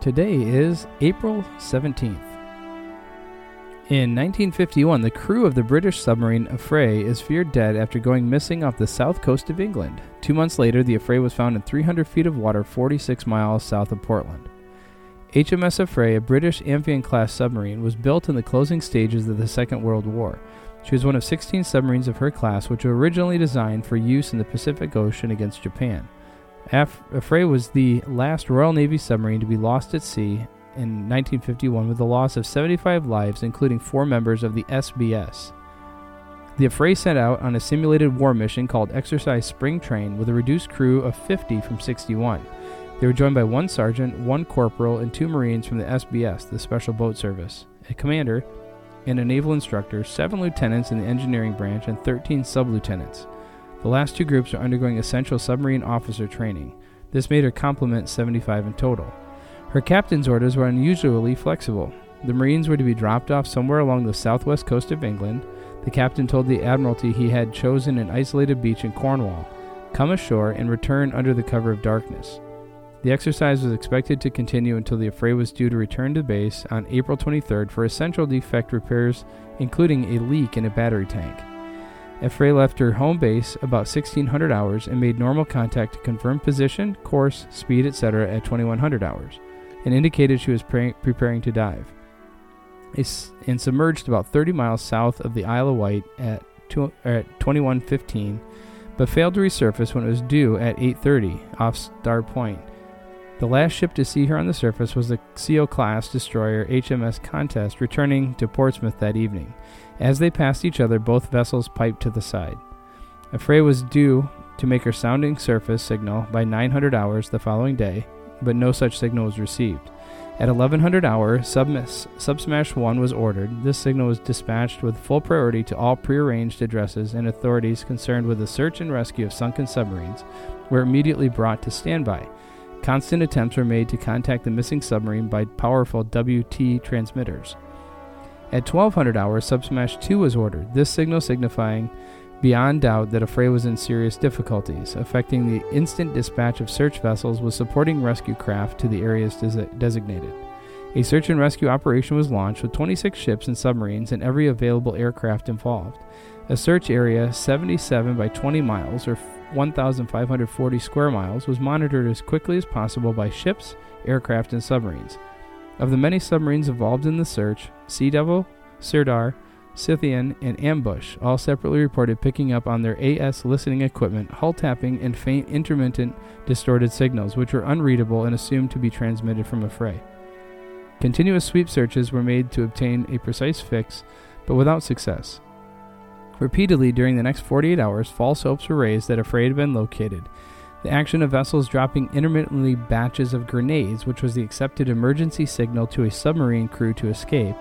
Today is April 17th. In 1951, the crew of the British submarine Affray is feared dead after going missing off the south coast of England. Two months later, the Affray was found in 300 feet of water 46 miles south of Portland. HMS Affray, a British amphibious class submarine, was built in the closing stages of the Second World War. She was one of 16 submarines of her class which were originally designed for use in the Pacific Ocean against Japan. Af- Affray was the last Royal Navy submarine to be lost at sea in 1951 with the loss of 75 lives, including four members of the SBS. The Affray set out on a simulated war mission called Exercise Spring Train with a reduced crew of 50 from 61. They were joined by one sergeant, one corporal, and two Marines from the SBS, the Special Boat Service, a commander, and a naval instructor, seven lieutenants in the engineering branch, and 13 sub lieutenants. The last two groups are undergoing essential submarine officer training. This made her complement 75 in total. Her captain's orders were unusually flexible. The Marines were to be dropped off somewhere along the southwest coast of England. The captain told the Admiralty he had chosen an isolated beach in Cornwall, come ashore, and return under the cover of darkness. The exercise was expected to continue until the Affray was due to return to base on April 23rd for essential defect repairs, including a leak in a battery tank. Affray left her home base about 1600 hours and made normal contact to confirm position, course, speed, etc. at 2100 hours, and indicated she was pre- preparing to dive. And submerged about 30 miles south of the Isle of Wight at, two, at 2115, but failed to resurface when it was due at 8:30 off Star Point. The last ship to see her on the surface was the CO class destroyer HMS Contest returning to Portsmouth that evening. As they passed each other, both vessels piped to the side. Affray was due to make her sounding surface signal by 900 hours the following day, but no such signal was received. At 1100 hour, Submiss, Subsmash 1 was ordered. This signal was dispatched with full priority to all prearranged addresses, and authorities concerned with the search and rescue of sunken submarines were immediately brought to standby. Constant attempts were made to contact the missing submarine by powerful WT transmitters. At 1200 hours, Subsmash 2 was ordered, this signal signifying beyond doubt that Affray was in serious difficulties, affecting the instant dispatch of search vessels with supporting rescue craft to the areas des- designated. A search and rescue operation was launched with 26 ships and submarines and every available aircraft involved. A search area 77 by 20 miles, or 1,540 square miles, was monitored as quickly as possible by ships, aircraft, and submarines. Of the many submarines involved in the search, Sea Devil, Sirdar, Scythian, and Ambush all separately reported picking up on their AS listening equipment hull tapping and faint intermittent distorted signals, which were unreadable and assumed to be transmitted from Affray. Continuous sweep searches were made to obtain a precise fix, but without success. Repeatedly during the next 48 hours, false hopes were raised that Affray had been located. The action of vessels dropping intermittently batches of grenades, which was the accepted emergency signal to a submarine crew to escape,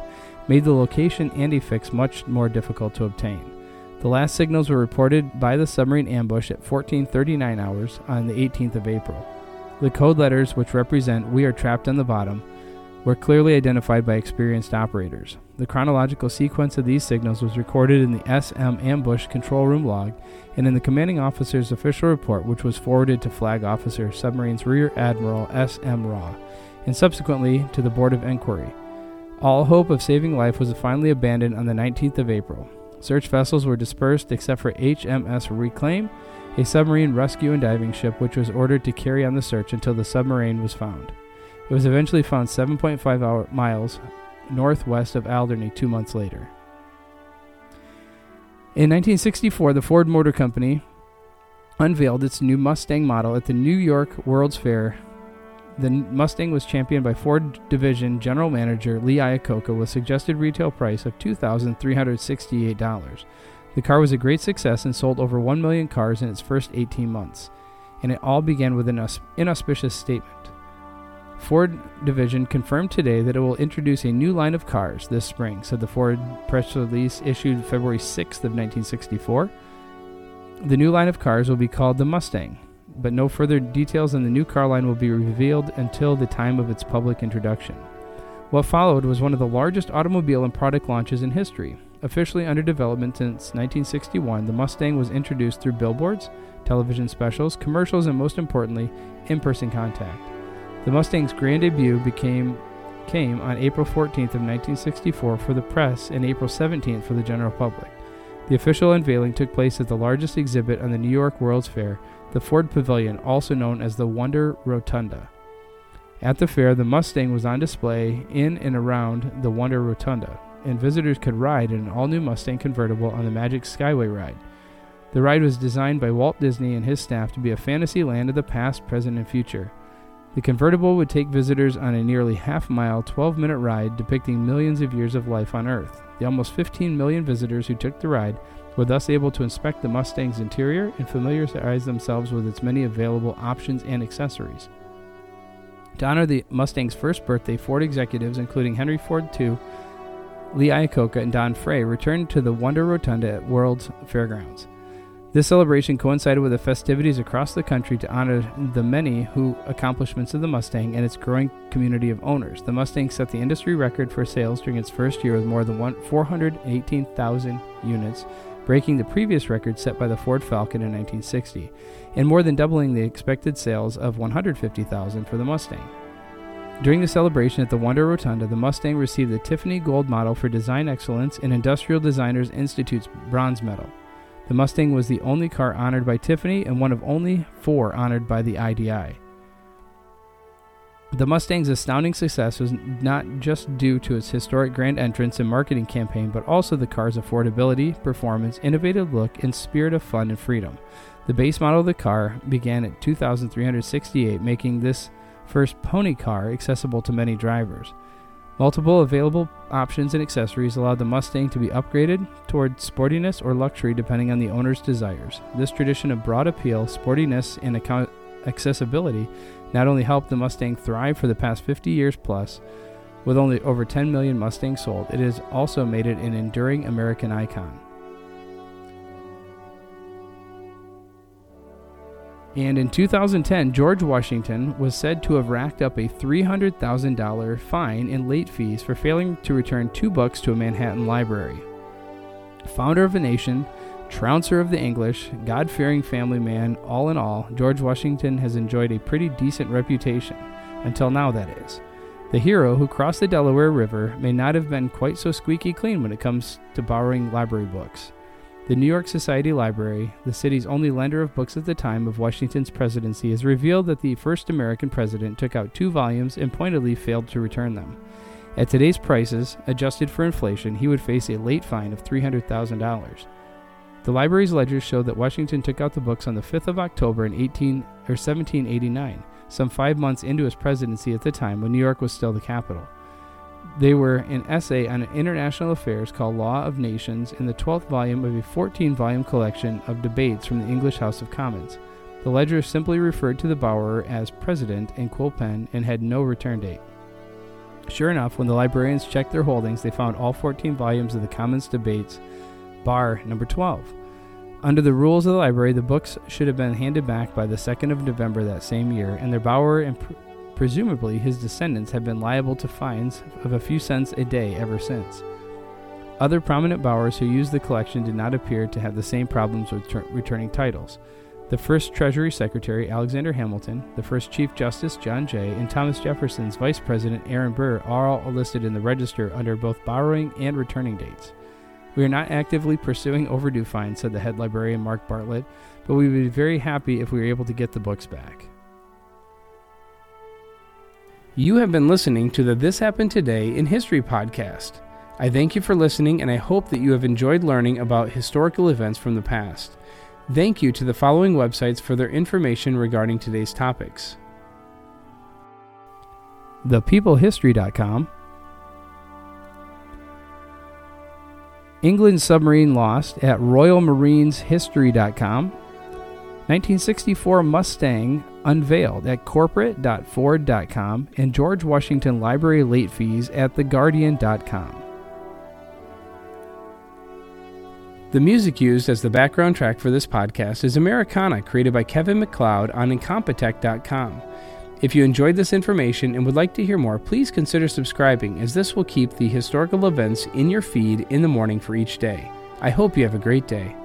made the location and a fix much more difficult to obtain. The last signals were reported by the submarine ambush at 1439 hours on the 18th of April. The code letters, which represent we are trapped on the bottom, were clearly identified by experienced operators. The chronological sequence of these signals was recorded in the SM ambush control room log and in the commanding officer's official report, which was forwarded to Flag Officer Submarines Rear Admiral S.M. Raw and subsequently to the Board of Inquiry. All hope of saving life was finally abandoned on the 19th of April. Search vessels were dispersed except for HMS Reclaim, a submarine rescue and diving ship which was ordered to carry on the search until the submarine was found. It was eventually found 7.5 miles northwest of Alderney two months later. In 1964, the Ford Motor Company unveiled its new Mustang model at the New York World's Fair. The Mustang was championed by Ford Division General Manager Lee Iacocca with suggested retail price of $2,368. The car was a great success and sold over 1 million cars in its first 18 months, and it all began with an inauspicious statement. Ford division confirmed today that it will introduce a new line of cars this spring, said the Ford press release issued February 6th of 1964. The new line of cars will be called the Mustang, but no further details on the new car line will be revealed until the time of its public introduction. What followed was one of the largest automobile and product launches in history. Officially under development since 1961, the Mustang was introduced through billboards, television specials, commercials, and most importantly, in person contact. The Mustang's grand debut became came on April 14th of 1964 for the press and April 17th for the general public. The official unveiling took place at the largest exhibit on the New York World's Fair, the Ford Pavilion, also known as the Wonder Rotunda. At the fair, the Mustang was on display in and around the Wonder Rotunda, and visitors could ride in an all new Mustang convertible on the Magic Skyway ride. The ride was designed by Walt Disney and his staff to be a fantasy land of the past, present, and future. The convertible would take visitors on a nearly half mile, 12 minute ride depicting millions of years of life on Earth. The almost 15 million visitors who took the ride were thus able to inspect the Mustang's interior and familiarize themselves with its many available options and accessories. To honor the Mustang's first birthday, Ford executives, including Henry Ford II, Lee Iacocca, and Don Frey, returned to the Wonder Rotunda at World's Fairgrounds. This celebration coincided with the festivities across the country to honor the many who accomplishments of the Mustang and its growing community of owners. The Mustang set the industry record for sales during its first year with more than 418,000 units, breaking the previous record set by the Ford Falcon in 1960, and more than doubling the expected sales of 150,000 for the Mustang. During the celebration at the Wonder Rotunda, the Mustang received the Tiffany Gold Medal for Design Excellence and Industrial Designers Institute's Bronze Medal. The Mustang was the only car honored by Tiffany and one of only four honored by the IDI. The Mustang's astounding success was not just due to its historic grand entrance and marketing campaign, but also the car's affordability, performance, innovative look, and spirit of fun and freedom. The base model of the car began at 2,368, making this first pony car accessible to many drivers. Multiple available options and accessories allowed the Mustang to be upgraded toward sportiness or luxury depending on the owner's desires. This tradition of broad appeal, sportiness, and accessibility not only helped the Mustang thrive for the past 50 years plus, with only over 10 million Mustangs sold, it has also made it an enduring American icon. And in 2010, George Washington was said to have racked up a $300,000 fine in late fees for failing to return two books to a Manhattan library. Founder of a nation, trouncer of the English, God fearing family man, all in all, George Washington has enjoyed a pretty decent reputation. Until now, that is. The hero who crossed the Delaware River may not have been quite so squeaky clean when it comes to borrowing library books. The New York Society Library, the city's only lender of books at the time of Washington's presidency, has revealed that the first American president took out two volumes and pointedly failed to return them. At today's prices, adjusted for inflation, he would face a late fine of $300,000. The library's ledgers show that Washington took out the books on the 5th of October in 18 or 1789, some five months into his presidency at the time when New York was still the capital. They were an essay on international affairs called Law of Nations in the 12th volume of a 14 volume collection of debates from the English House of Commons. The ledger simply referred to the borrower as president in quill pen and had no return date. Sure enough, when the librarians checked their holdings, they found all 14 volumes of the Commons debates, bar number 12. Under the rules of the library, the books should have been handed back by the 2nd of November that same year, and their borrower and Presumably, his descendants have been liable to fines of a few cents a day ever since. Other prominent borrowers who used the collection did not appear to have the same problems with ter- returning titles. The first Treasury Secretary, Alexander Hamilton, the first Chief Justice, John Jay, and Thomas Jefferson's Vice President, Aaron Burr, are all listed in the register under both borrowing and returning dates. We are not actively pursuing overdue fines, said the head librarian Mark Bartlett, but we would be very happy if we were able to get the books back. You have been listening to the This Happened Today in History podcast. I thank you for listening and I hope that you have enjoyed learning about historical events from the past. Thank you to the following websites for their information regarding today's topics ThePeopleHistory.com, England submarine lost at RoyalMarinesHistory.com, 1964 Mustang unveiled at corporate.ford.com and George Washington Library late fees at theguardian.com. The music used as the background track for this podcast is Americana, created by Kevin MacLeod on Incompetech.com. If you enjoyed this information and would like to hear more, please consider subscribing, as this will keep the historical events in your feed in the morning for each day. I hope you have a great day.